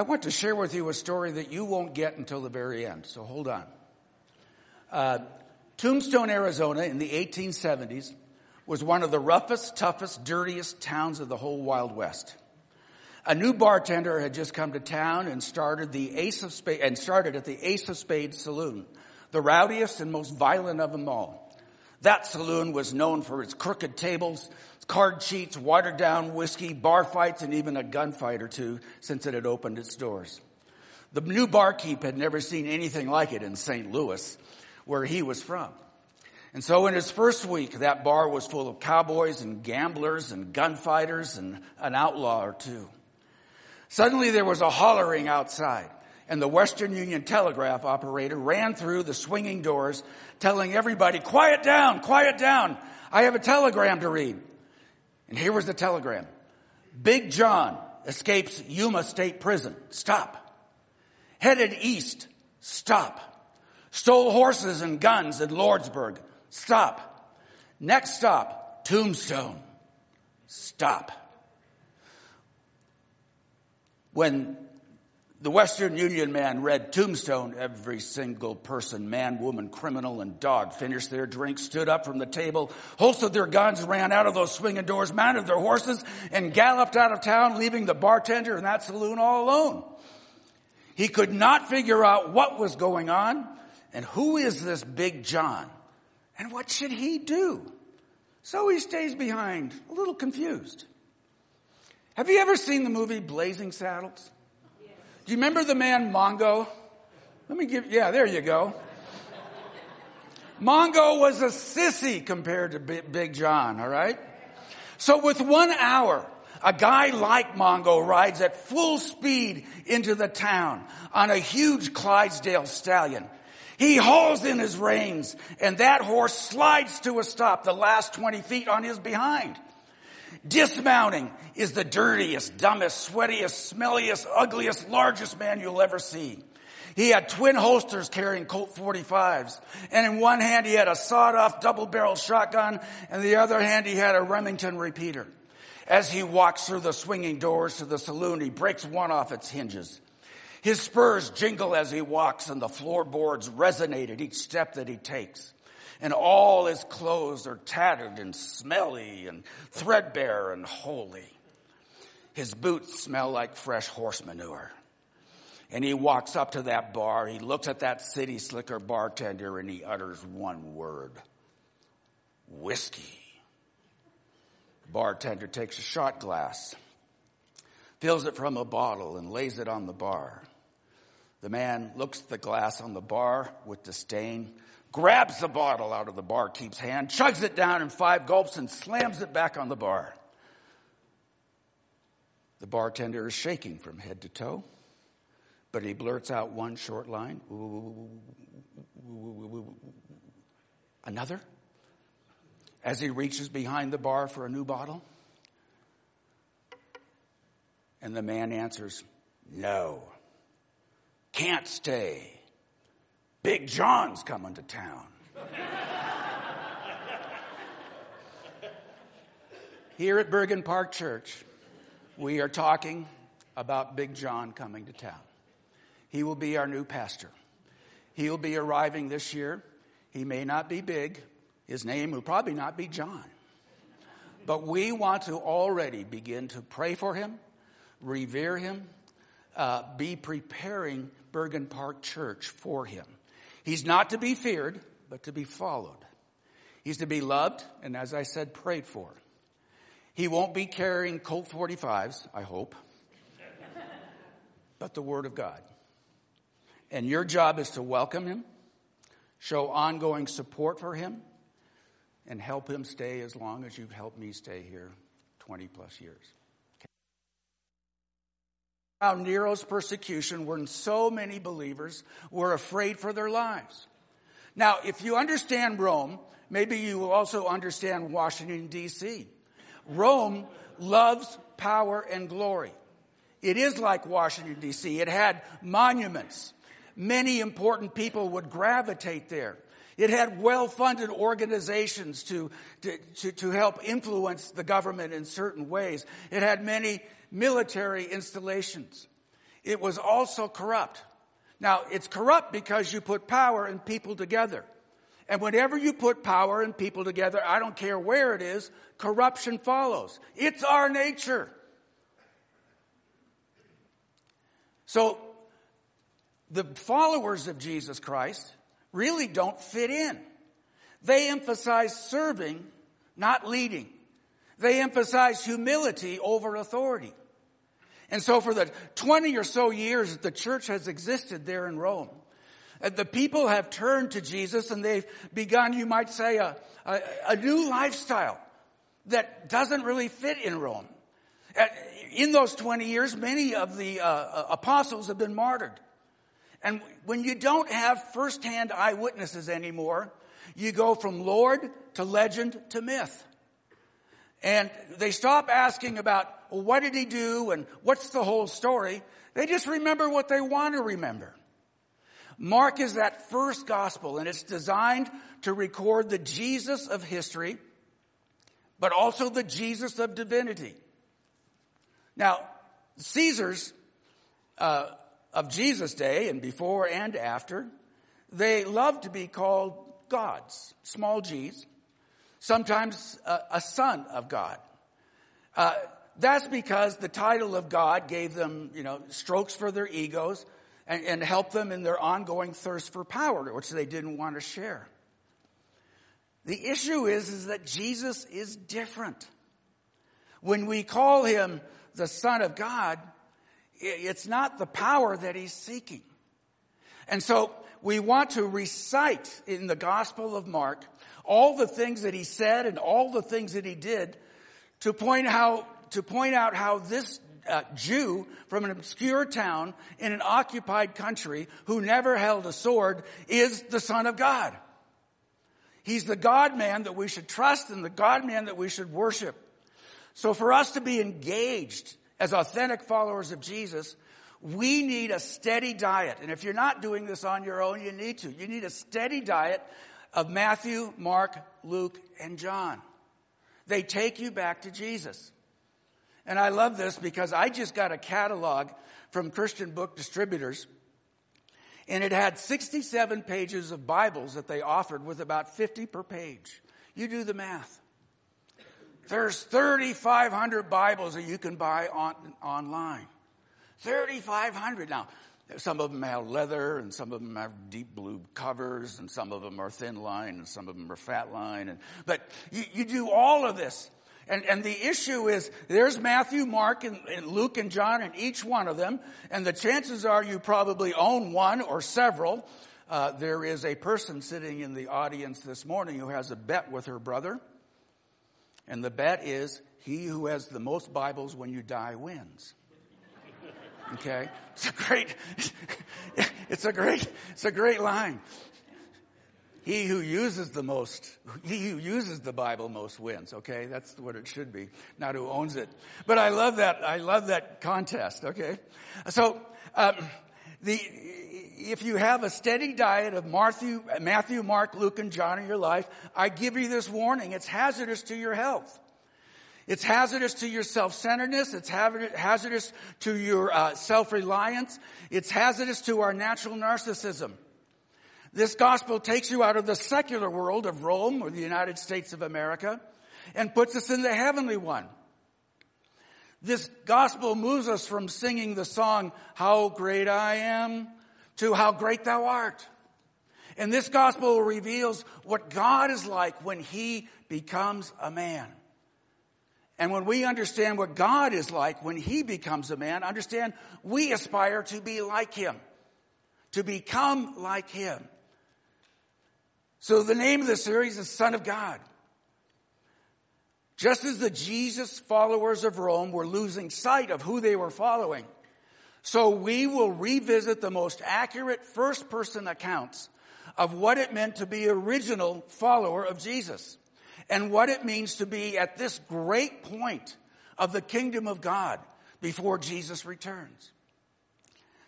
I want to share with you a story that you won't get until the very end, so hold on. Uh, Tombstone, Arizona in the 1870s was one of the roughest, toughest, dirtiest towns of the whole Wild West. A new bartender had just come to town and started the Ace of Spades and started at the Ace of Spades saloon, the rowdiest and most violent of them all. That saloon was known for its crooked tables, card cheats, watered down whiskey, bar fights, and even a gunfight or two since it had opened its doors. The new barkeep had never seen anything like it in St. Louis, where he was from. And so in his first week, that bar was full of cowboys and gamblers and gunfighters and an outlaw or two. Suddenly there was a hollering outside and the Western Union telegraph operator ran through the swinging doors telling everybody, quiet down, quiet down. I have a telegram to read. And here was the telegram. Big John escapes Yuma State Prison. Stop. Headed east. Stop. Stole horses and guns in Lordsburg. Stop. Next stop, Tombstone. Stop. When the Western Union man read Tombstone. Every single person, man, woman, criminal, and dog finished their drink, stood up from the table, holstered their guns, ran out of those swinging doors, mounted their horses, and galloped out of town, leaving the bartender in that saloon all alone. He could not figure out what was going on, and who is this Big John, and what should he do? So he stays behind, a little confused. Have you ever seen the movie Blazing Saddles? Do you remember the man Mongo? Let me give, yeah, there you go. Mongo was a sissy compared to Big John, all right? So with one hour, a guy like Mongo rides at full speed into the town on a huge Clydesdale stallion. He hauls in his reins and that horse slides to a stop the last 20 feet on his behind. Dismounting is the dirtiest, dumbest, sweatiest, smelliest, ugliest, largest man you'll ever see. He had twin holsters carrying Colt 45s. And in one hand he had a sawed off double barrel shotgun and the other hand he had a Remington repeater. As he walks through the swinging doors to the saloon, he breaks one off its hinges. His spurs jingle as he walks and the floorboards resonate at each step that he takes and all his clothes are tattered and smelly and threadbare and holy. His boots smell like fresh horse manure. And he walks up to that bar, he looks at that city slicker bartender and he utters one word. Whiskey. The bartender takes a shot glass, fills it from a bottle and lays it on the bar. The man looks at the glass on the bar with disdain grabs the bottle out of the barkeep's hand, chugs it down in five gulps, and slams it back on the bar. The bartender is shaking from head to toe, but he blurts out one short line. Another? As he reaches behind the bar for a new bottle. And the man answers, No, can't stay. Big John's coming to town. Here at Bergen Park Church, we are talking about Big John coming to town. He will be our new pastor. He will be arriving this year. He may not be big. His name will probably not be John. But we want to already begin to pray for him, revere him, uh, be preparing Bergen Park Church for him. He's not to be feared, but to be followed. He's to be loved, and as I said, prayed for. He won't be carrying Colt 45s, I hope, but the Word of God. And your job is to welcome him, show ongoing support for him, and help him stay as long as you've helped me stay here 20 plus years. How Nero's persecution when so many believers were afraid for their lives. Now, if you understand Rome, maybe you will also understand Washington DC. Rome loves power and glory. It is like Washington DC. It had monuments. Many important people would gravitate there. It had well-funded organizations to, to, to, to, help influence the government in certain ways. It had many military installations. it was also corrupt. Now, it's corrupt because you put power and people together. And whenever you put power and people together, I don't care where it is, corruption follows. It's our nature. So, the followers of Jesus Christ really don't fit in. They emphasize serving, not leading. They emphasize humility over authority. And so for the 20 or so years that the church has existed there in Rome, uh, the people have turned to Jesus and they've begun, you might say, a, a, a new lifestyle that doesn't really fit in Rome. Uh, in those 20 years, many of the uh, uh, apostles have been martyred. And when you don't have firsthand eyewitnesses anymore, you go from Lord to legend to myth. And they stop asking about, well, what did he do and what's the whole story? They just remember what they want to remember. Mark is that first gospel and it's designed to record the Jesus of history, but also the Jesus of divinity. Now, Caesars uh, of Jesus' day and before and after, they loved to be called gods, small g's, sometimes a, a son of God. Uh, that's because the title of God gave them, you know, strokes for their egos and, and helped them in their ongoing thirst for power, which they didn't want to share. The issue is, is that Jesus is different. When we call him the Son of God, it's not the power that he's seeking. And so we want to recite in the Gospel of Mark all the things that he said and all the things that he did to point how, to point out how this uh, Jew from an obscure town in an occupied country who never held a sword is the Son of God. He's the God man that we should trust and the God man that we should worship. So for us to be engaged as authentic followers of Jesus, we need a steady diet. And if you're not doing this on your own, you need to. You need a steady diet of Matthew, Mark, Luke, and John. They take you back to Jesus. And I love this because I just got a catalog from Christian book distributors and it had 67 pages of Bibles that they offered with about 50 per page. You do the math. There's 3,500 Bibles that you can buy on, online. 3,500. Now, some of them have leather and some of them have deep blue covers and some of them are thin line and some of them are fat line. And, but you, you do all of this. And, and the issue is there's Matthew, Mark, and, and Luke and John in each one of them. And the chances are you probably own one or several. Uh, there is a person sitting in the audience this morning who has a bet with her brother. And the bet is he who has the most Bibles when you die wins. Okay? It's a great, it's a great, it's a great line. He who uses the most, he who uses the Bible most wins. Okay, that's what it should be, not who owns it. But I love that. I love that contest. Okay, so um, the if you have a steady diet of Matthew, Matthew, Mark, Luke, and John in your life, I give you this warning: it's hazardous to your health. It's hazardous to your self-centeredness. It's hazardous to your uh, self-reliance. It's hazardous to our natural narcissism. This gospel takes you out of the secular world of Rome or the United States of America and puts us in the heavenly one. This gospel moves us from singing the song, How Great I Am, to How Great Thou Art. And this gospel reveals what God is like when He becomes a man. And when we understand what God is like when He becomes a man, understand we aspire to be like Him, to become like Him. So the name of the series is Son of God. Just as the Jesus followers of Rome were losing sight of who they were following, so we will revisit the most accurate first person accounts of what it meant to be original follower of Jesus and what it means to be at this great point of the kingdom of God before Jesus returns.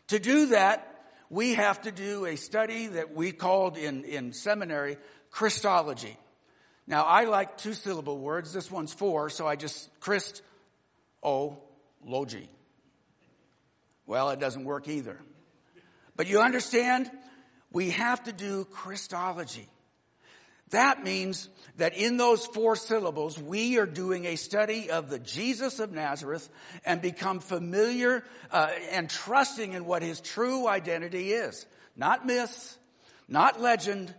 To do that, we have to do a study that we called in, in seminary Christology. Now, I like two syllable words. This one's four, so I just Christ, O, logi. Well, it doesn't work either. But you understand, we have to do Christology. That means that in those four syllables, we are doing a study of the Jesus of Nazareth and become familiar uh, and trusting in what his true identity is. Not myths, not legend,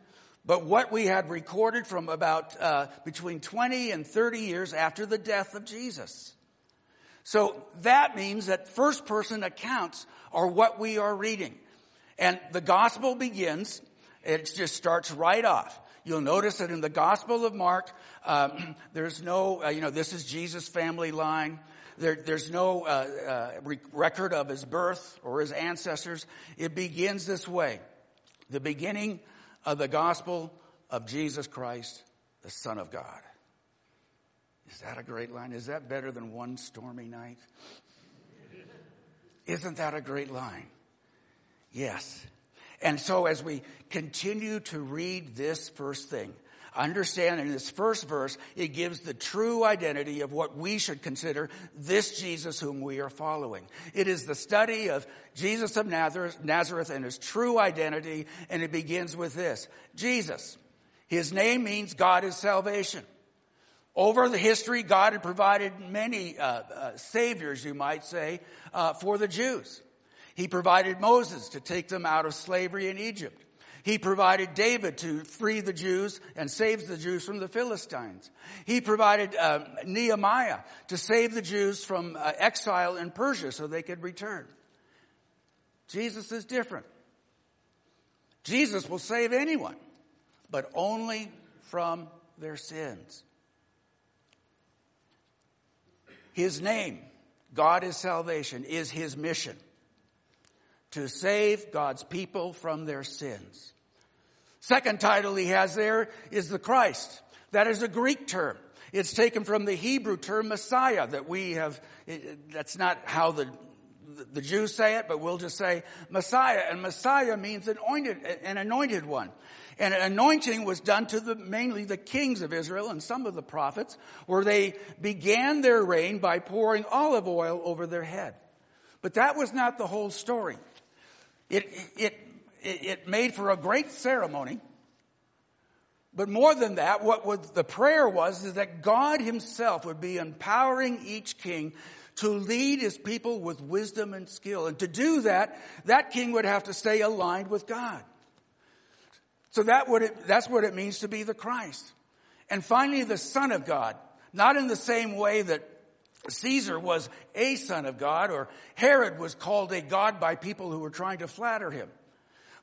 but what we had recorded from about uh, between 20 and 30 years after the death of Jesus. So that means that first person accounts are what we are reading. And the gospel begins, it just starts right off. You'll notice that in the Gospel of Mark, um, there's no, uh, you know, this is Jesus' family line. There, there's no uh, uh, record of his birth or his ancestors. It begins this way. The beginning of the gospel of Jesus Christ, the Son of God. Is that a great line? Is that better than one stormy night? Isn't that a great line? Yes. And so as we continue to read this first thing, understand in this first verse, it gives the true identity of what we should consider this Jesus whom we are following. It is the study of Jesus of Nazareth and his true identity, and it begins with this. Jesus. His name means God is salvation. Over the history, God had provided many uh, uh, saviors, you might say, uh, for the Jews. He provided Moses to take them out of slavery in Egypt. He provided David to free the Jews and save the Jews from the Philistines. He provided uh, Nehemiah to save the Jews from uh, exile in Persia so they could return. Jesus is different. Jesus will save anyone, but only from their sins. His name, God is salvation, is his mission to save God's people from their sins. Second title he has there is the Christ. That is a Greek term. It's taken from the Hebrew term Messiah that we have, that's not how the, the Jews say it, but we'll just say Messiah. And Messiah means anointed, an anointed one. And anointing was done to the, mainly the kings of Israel and some of the prophets, where they began their reign by pouring olive oil over their head. But that was not the whole story. It, it, it made for a great ceremony. But more than that, what the prayer was is that God himself would be empowering each king to lead his people with wisdom and skill. And to do that, that king would have to stay aligned with God. So that what it, that's what it means to be the Christ. And finally, the Son of God. Not in the same way that Caesar was a son of God or Herod was called a God by people who were trying to flatter him.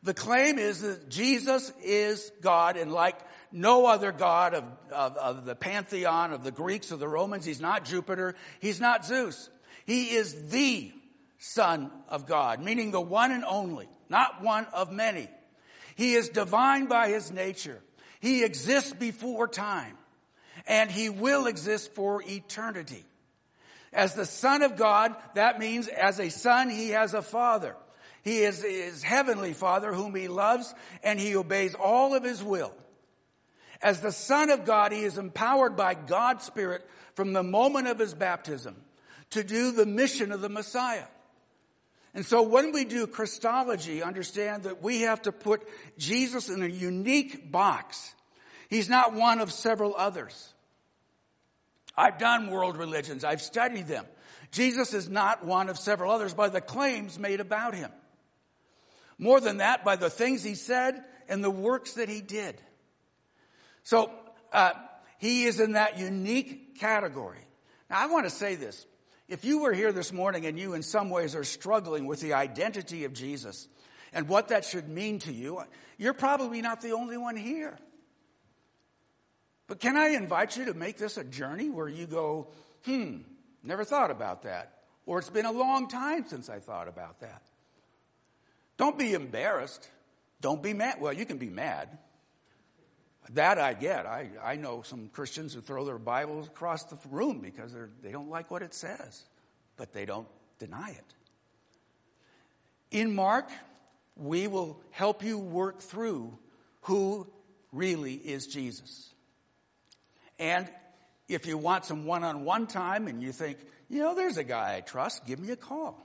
The claim is that Jesus is God and like no other God of, of, of, the pantheon of the Greeks or the Romans, he's not Jupiter, he's not Zeus. He is the Son of God, meaning the one and only, not one of many. He is divine by his nature. He exists before time and he will exist for eternity. As the Son of God, that means as a son, he has a father. He is his heavenly father whom he loves and he obeys all of his will. As the Son of God, he is empowered by God's Spirit from the moment of his baptism to do the mission of the Messiah. And so when we do Christology, understand that we have to put Jesus in a unique box. He's not one of several others. I've done world religions. I've studied them. Jesus is not one of several others by the claims made about him. More than that, by the things he said and the works that he did. So, uh, he is in that unique category. Now, I want to say this. If you were here this morning and you in some ways are struggling with the identity of Jesus and what that should mean to you, you're probably not the only one here. But can I invite you to make this a journey where you go, hmm, never thought about that. Or it's been a long time since I thought about that. Don't be embarrassed. Don't be mad. Well, you can be mad. That I get. I, I know some Christians who throw their Bibles across the room because they don't like what it says, but they don't deny it. In Mark, we will help you work through who really is Jesus. And if you want some one on one time and you think, you know, there's a guy I trust, give me a call.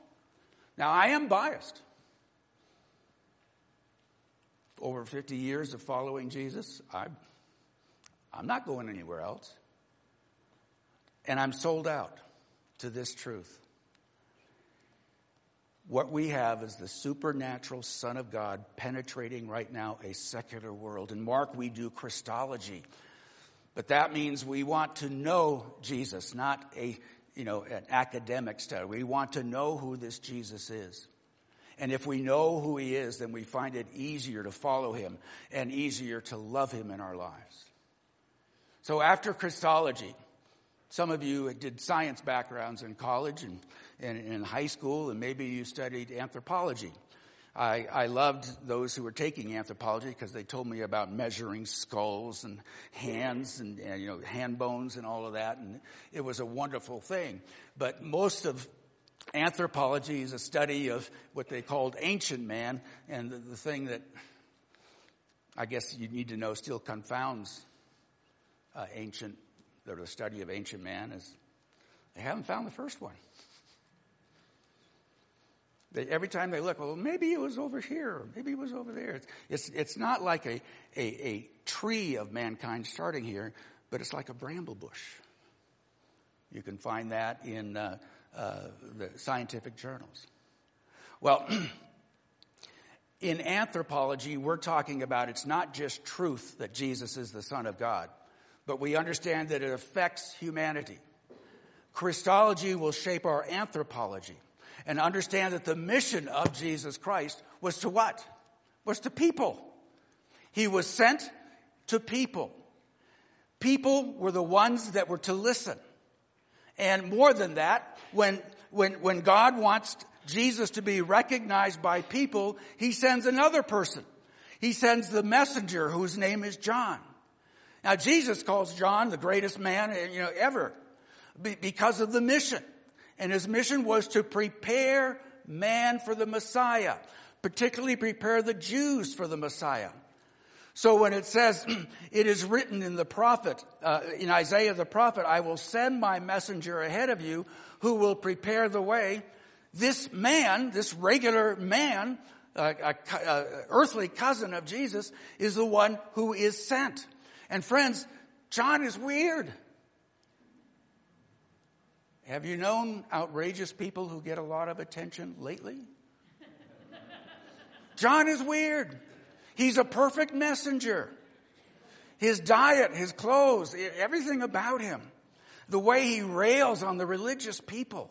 Now, I am biased. Over 50 years of following Jesus, I, I'm not going anywhere else. And I'm sold out to this truth. What we have is the supernatural Son of God penetrating right now a secular world. In Mark, we do Christology. But that means we want to know Jesus, not a, you know, an academic study. We want to know who this Jesus is. And if we know who he is, then we find it easier to follow him and easier to love him in our lives. So after Christology, some of you did science backgrounds in college and, and in high school, and maybe you studied anthropology. I, I loved those who were taking anthropology because they told me about measuring skulls and hands and, and, you know hand bones and all of that, and it was a wonderful thing. But most of anthropology is a study of what they called ancient man, and the, the thing that I guess you need to know still confounds uh, ancient the study of ancient man is they haven't found the first one. They, every time they look, well, maybe it was over here, maybe it was over there. It's, it's, it's not like a, a, a tree of mankind starting here, but it's like a bramble bush. You can find that in uh, uh, the scientific journals. Well, in anthropology, we're talking about it's not just truth that Jesus is the Son of God but we understand that it affects humanity. Christology will shape our anthropology and understand that the mission of Jesus Christ was to what? Was to people. He was sent to people. People were the ones that were to listen. And more than that, when, when, when God wants Jesus to be recognized by people, he sends another person. He sends the messenger whose name is John. Now Jesus calls John the greatest man, you know, ever because of the mission. And his mission was to prepare man for the Messiah, particularly prepare the Jews for the Messiah. So when it says, it is written in the prophet, uh, in Isaiah the prophet, I will send my messenger ahead of you who will prepare the way. This man, this regular man, uh, a, a earthly cousin of Jesus, is the one who is sent. And friends, John is weird. Have you known outrageous people who get a lot of attention lately? John is weird. He's a perfect messenger. His diet, his clothes, everything about him. The way he rails on the religious people.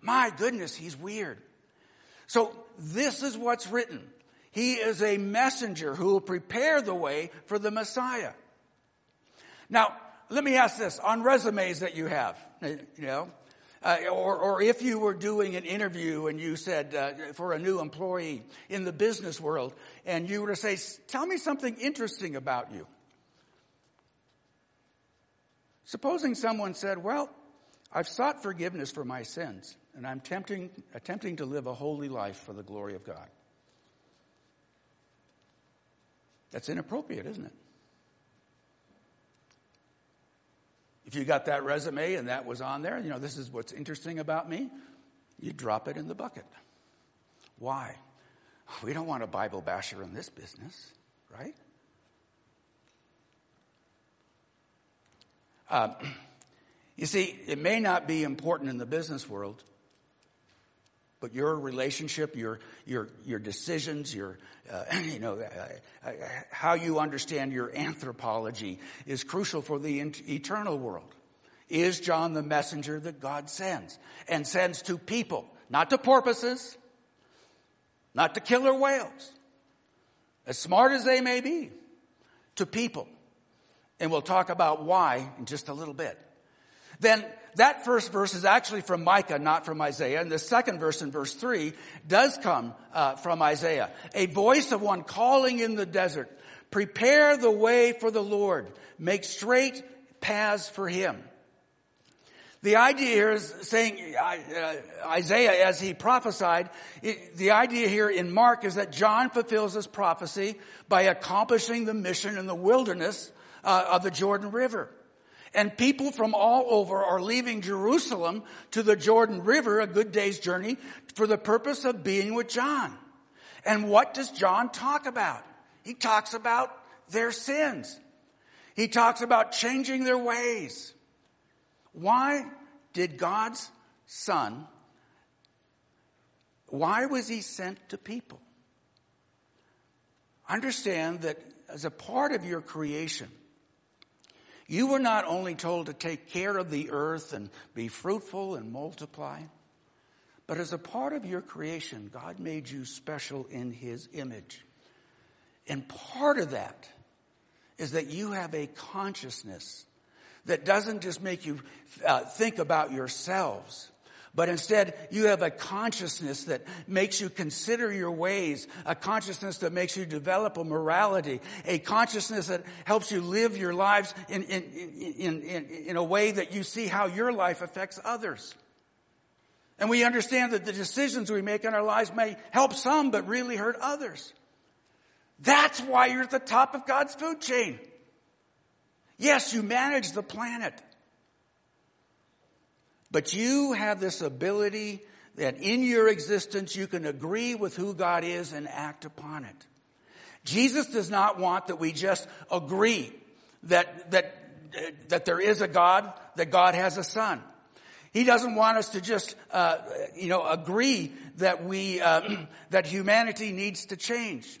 My goodness, he's weird. So this is what's written. He is a messenger who will prepare the way for the Messiah. Now, let me ask this on resumes that you have, you know, uh, or, or if you were doing an interview and you said uh, for a new employee in the business world, and you were to say, "Tell me something interesting about you." Supposing someone said, "Well, I've sought forgiveness for my sins, and I'm tempting, attempting to live a holy life for the glory of God." That's inappropriate, isn't it? If you got that resume and that was on there, you know, this is what's interesting about me, you drop it in the bucket. Why? We don't want a Bible basher in this business, right? Um, you see, it may not be important in the business world, but your relationship, your your your decisions, your uh, you know uh, uh, how you understand your anthropology is crucial for the in- eternal world. Is John the messenger that God sends and sends to people, not to porpoises, not to killer whales, as smart as they may be, to people. And we'll talk about why in just a little bit. Then that first verse is actually from Micah, not from Isaiah. And the second verse in verse three does come uh, from Isaiah. A voice of one calling in the desert, prepare the way for the Lord, make straight paths for him. The idea here is saying uh, Isaiah, as he prophesied, it, the idea here in Mark is that John fulfills this prophecy by accomplishing the mission in the wilderness uh, of the Jordan River. And people from all over are leaving Jerusalem to the Jordan River, a good day's journey, for the purpose of being with John. And what does John talk about? He talks about their sins. He talks about changing their ways. Why did God's son, why was he sent to people? Understand that as a part of your creation, you were not only told to take care of the earth and be fruitful and multiply, but as a part of your creation, God made you special in His image. And part of that is that you have a consciousness that doesn't just make you uh, think about yourselves, but instead, you have a consciousness that makes you consider your ways, a consciousness that makes you develop a morality, a consciousness that helps you live your lives in, in, in, in, in a way that you see how your life affects others. And we understand that the decisions we make in our lives may help some, but really hurt others. That's why you're at the top of God's food chain. Yes, you manage the planet. But you have this ability that in your existence you can agree with who God is and act upon it. Jesus does not want that we just agree that, that, that there is a God, that God has a son. He doesn't want us to just, uh, you know, agree that we, uh, that humanity needs to change.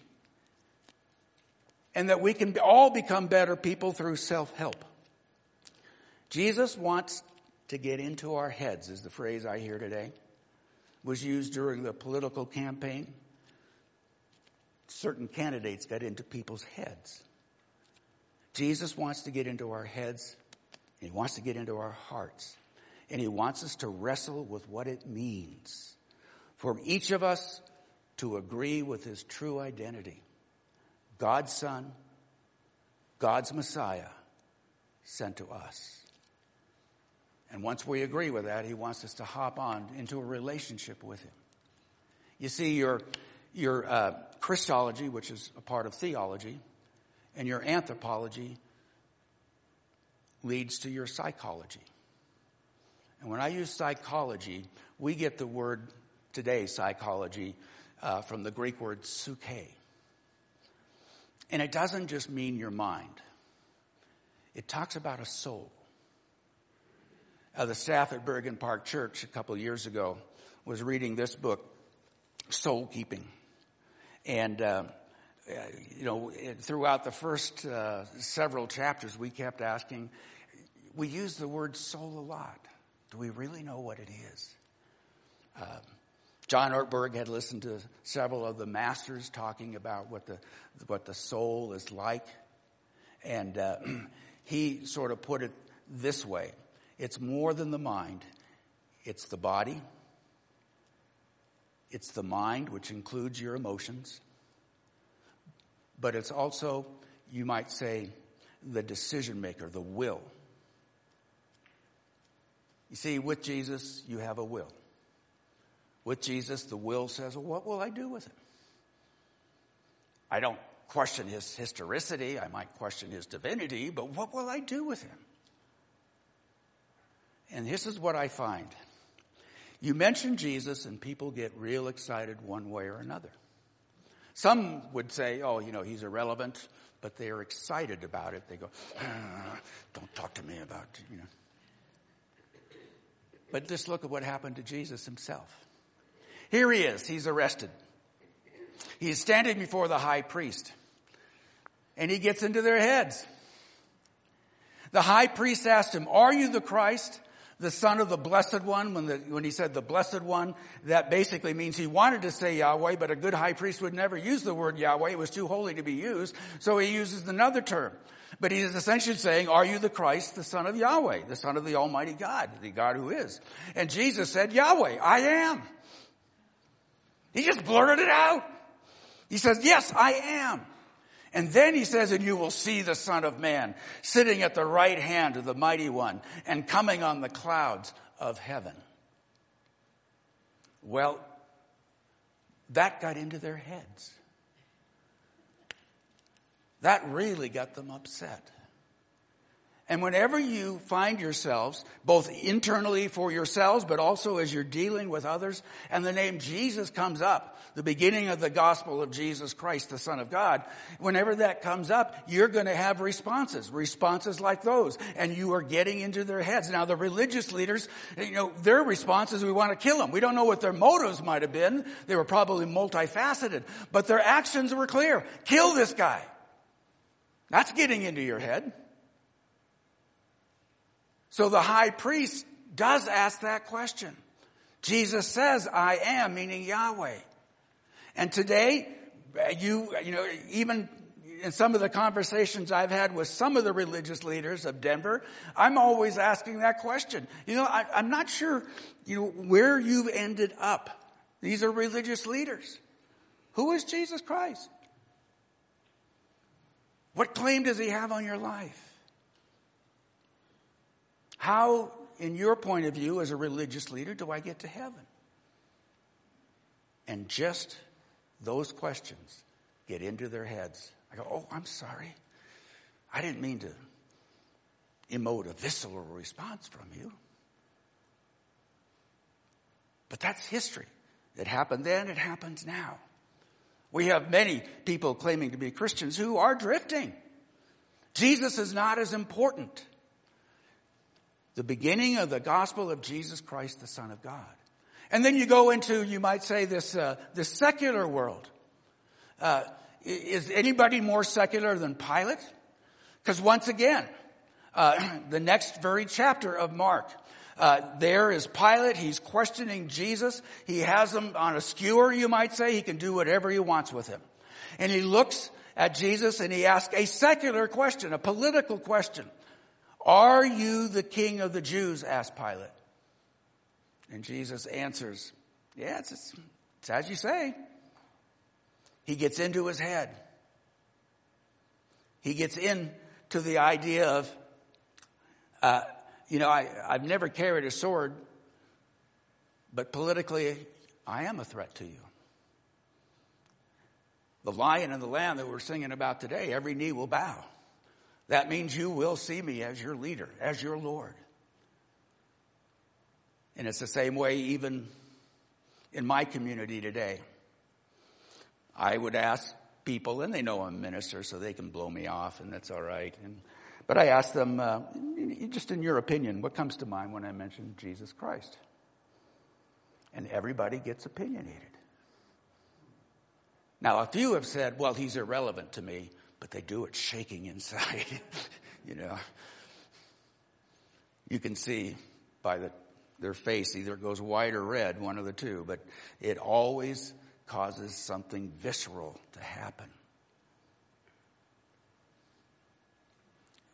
And that we can all become better people through self-help. Jesus wants to get into our heads is the phrase I hear today. Was used during the political campaign. Certain candidates got into people's heads. Jesus wants to get into our heads. And he wants to get into our hearts. And he wants us to wrestle with what it means for each of us to agree with his true identity. God's Son, God's Messiah, sent to us. And once we agree with that, he wants us to hop on into a relationship with him. You see, your, your uh, Christology, which is a part of theology, and your anthropology leads to your psychology. And when I use psychology, we get the word today, psychology, uh, from the Greek word psyche. And it doesn't just mean your mind. It talks about a soul uh, the staff at Bergen Park Church a couple years ago was reading this book, Soul Keeping. And, uh, you know, throughout the first uh, several chapters, we kept asking, we use the word soul a lot. Do we really know what it is? Uh, John Ortberg had listened to several of the masters talking about what the, what the soul is like. And uh, he sort of put it this way. It's more than the mind. It's the body. It's the mind, which includes your emotions. But it's also, you might say, the decision maker, the will. You see, with Jesus, you have a will. With Jesus, the will says, well, what will I do with it? I don't question his historicity. I might question his divinity, but what will I do with him? And this is what I find. You mention Jesus and people get real excited one way or another. Some would say, oh, you know, he's irrelevant, but they are excited about it. They go, ah, don't talk to me about, you know. But just look at what happened to Jesus himself. Here he is. He's arrested. He's standing before the high priest. And he gets into their heads. The high priest asked him, are you the Christ? The son of the blessed one, when, the, when he said the blessed one, that basically means he wanted to say Yahweh, but a good high priest would never use the word Yahweh. It was too holy to be used. So he uses another term. But he is essentially saying, are you the Christ, the son of Yahweh, the son of the Almighty God, the God who is? And Jesus said, Yahweh, I am. He just blurted it out. He says, yes, I am. And then he says, and you will see the Son of Man sitting at the right hand of the Mighty One and coming on the clouds of heaven. Well, that got into their heads. That really got them upset. And whenever you find yourselves, both internally for yourselves, but also as you're dealing with others, and the name Jesus comes up, the beginning of the gospel of Jesus Christ, the Son of God, whenever that comes up, you're going to have responses, responses like those, and you are getting into their heads. Now the religious leaders, you know, their response is we want to kill them. We don't know what their motives might have been. They were probably multifaceted, but their actions were clear. Kill this guy. That's getting into your head. So the high priest does ask that question. Jesus says, I am, meaning Yahweh. And today, uh, you, uh, you know, even in some of the conversations I've had with some of the religious leaders of Denver, I'm always asking that question. You know, I, am not sure, you know, where you've ended up. These are religious leaders. Who is Jesus Christ? What claim does he have on your life? How, in your point of view as a religious leader, do I get to heaven? And just those questions get into their heads. I go, oh, I'm sorry. I didn't mean to emote a visceral response from you. But that's history. It happened then, it happens now. We have many people claiming to be Christians who are drifting. Jesus is not as important the beginning of the gospel of Jesus Christ, the Son of God. And then you go into, you might say, this uh, this secular world. Uh, is anybody more secular than Pilate? Because once again, uh, the next very chapter of Mark, uh, there is Pilate. He's questioning Jesus. He has him on a skewer, you might say. He can do whatever he wants with him. And he looks at Jesus and he asks a secular question, a political question. Are you the king of the Jews? asked Pilate. And Jesus answers, Yeah, it's, it's as you say. He gets into his head. He gets into the idea of, uh, you know, I, I've never carried a sword, but politically, I am a threat to you. The lion and the lamb that we're singing about today, every knee will bow. That means you will see me as your leader, as your Lord. And it's the same way even in my community today. I would ask people, and they know I'm a minister, so they can blow me off, and that's all right. And, but I ask them, uh, just in your opinion, what comes to mind when I mention Jesus Christ? And everybody gets opinionated. Now, a few have said, well, he's irrelevant to me but they do it shaking inside. you know, you can see by the, their face either it goes white or red, one of the two, but it always causes something visceral to happen.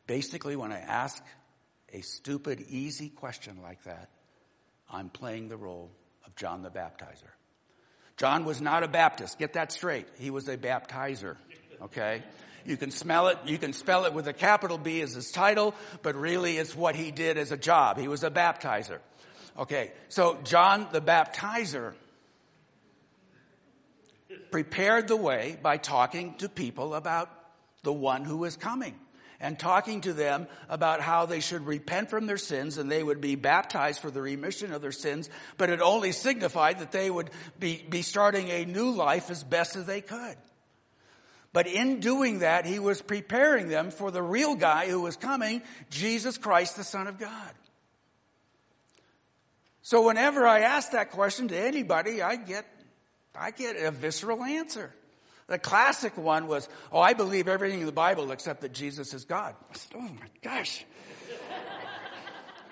Basically, when I ask a stupid, easy question like that, I'm playing the role of John the Baptizer. John was not a Baptist. Get that straight. He was a baptizer. Okay? You can smell it. You can spell it with a capital B as his title, but really it's what he did as a job. He was a baptizer. Okay. So John the baptizer prepared the way by talking to people about the one who was coming and talking to them about how they should repent from their sins and they would be baptized for the remission of their sins, but it only signified that they would be, be starting a new life as best as they could. But in doing that, he was preparing them for the real guy who was coming, Jesus Christ, the Son of God. So whenever I ask that question to anybody, I get, I get a visceral answer. The classic one was, oh, I believe everything in the Bible except that Jesus is God. I Said, oh my gosh.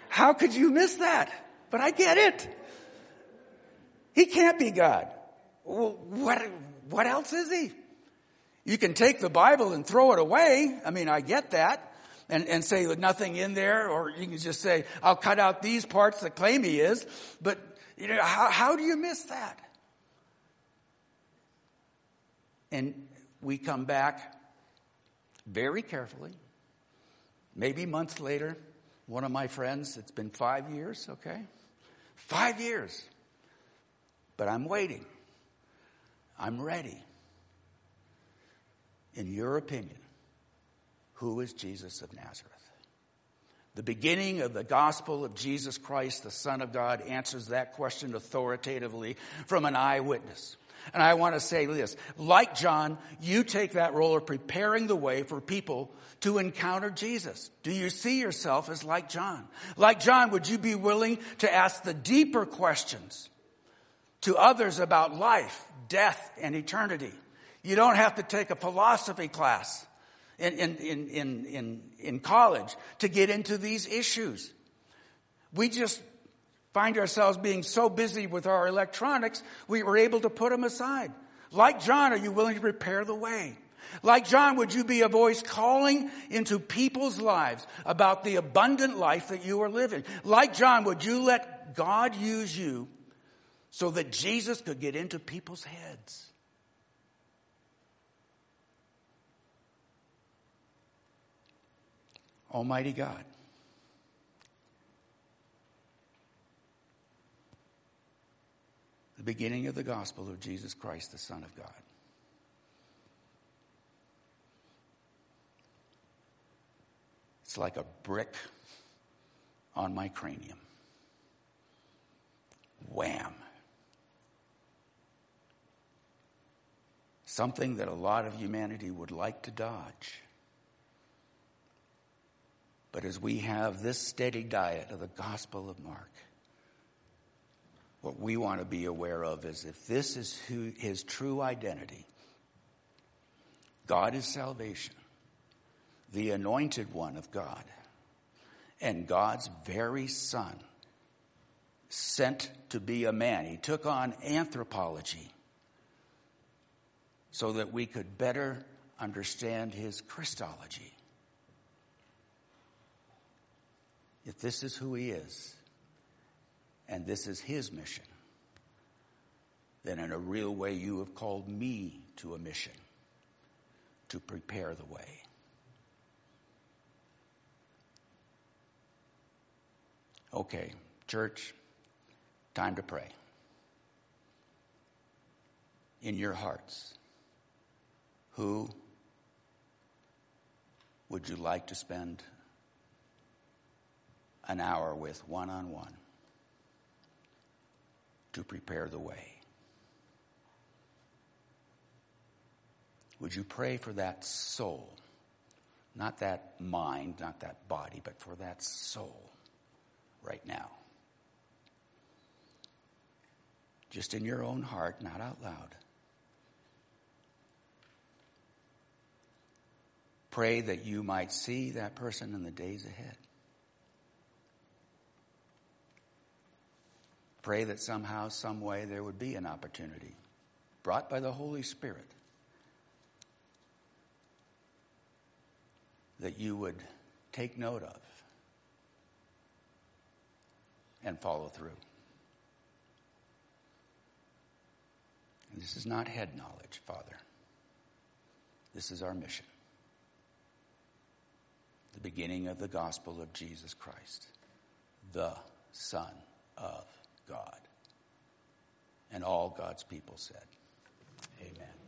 How could you miss that? But I get it. He can't be God. What, what else is he? You can take the Bible and throw it away. I mean, I get that. And, and say nothing in there, or you can just say, I'll cut out these parts that claim he is. But, you know, how, how do you miss that? And we come back very carefully. Maybe months later, one of my friends, it's been five years, okay? Five years. But I'm waiting. I'm ready in your opinion, who is Jesus of Nazareth? The beginning of the gospel of Jesus Christ, the Son of God, answers that question authoritatively from an eyewitness. And I want to say this. Like John, you take that role of preparing the way for people to encounter Jesus. Do you see yourself as like John? Like John, would you be willing to ask the deeper questions to others about life, death, and eternity? You don't have to take a philosophy class in, in, in, in, in, college to get into these issues. We just find ourselves being so busy with our electronics, we were able to put them aside. Like John, are you willing to prepare the way? Like John, would you be a voice calling into people's lives about the abundant life that you are living? Like John, would you let God use you so that Jesus could get into people's heads? Almighty God. The beginning of the gospel of Jesus Christ, the Son of God. It's like a brick on my cranium. Wham. Something that a lot of humanity would like to dodge. But as we have this steady diet of the Gospel of Mark, what we want to be aware of is if this is who, his true identity, God is salvation, the anointed one of God, and God's very Son, sent to be a man. He took on anthropology so that we could better understand his Christology. If this is who he is, and this is his mission, then in a real way you have called me to a mission to prepare the way. Okay, church, time to pray. In your hearts, who would you like to spend an hour with one on one to prepare the way. Would you pray for that soul? Not that mind, not that body, but for that soul right now. Just in your own heart, not out loud. Pray that you might see that person in the days ahead. Pray that somehow, some way, there would be an opportunity brought by the Holy Spirit that you would take note of and follow through. This is not head knowledge, Father. This is our mission. The beginning of the gospel of Jesus Christ, the Son of God. And all God's people said, Amen.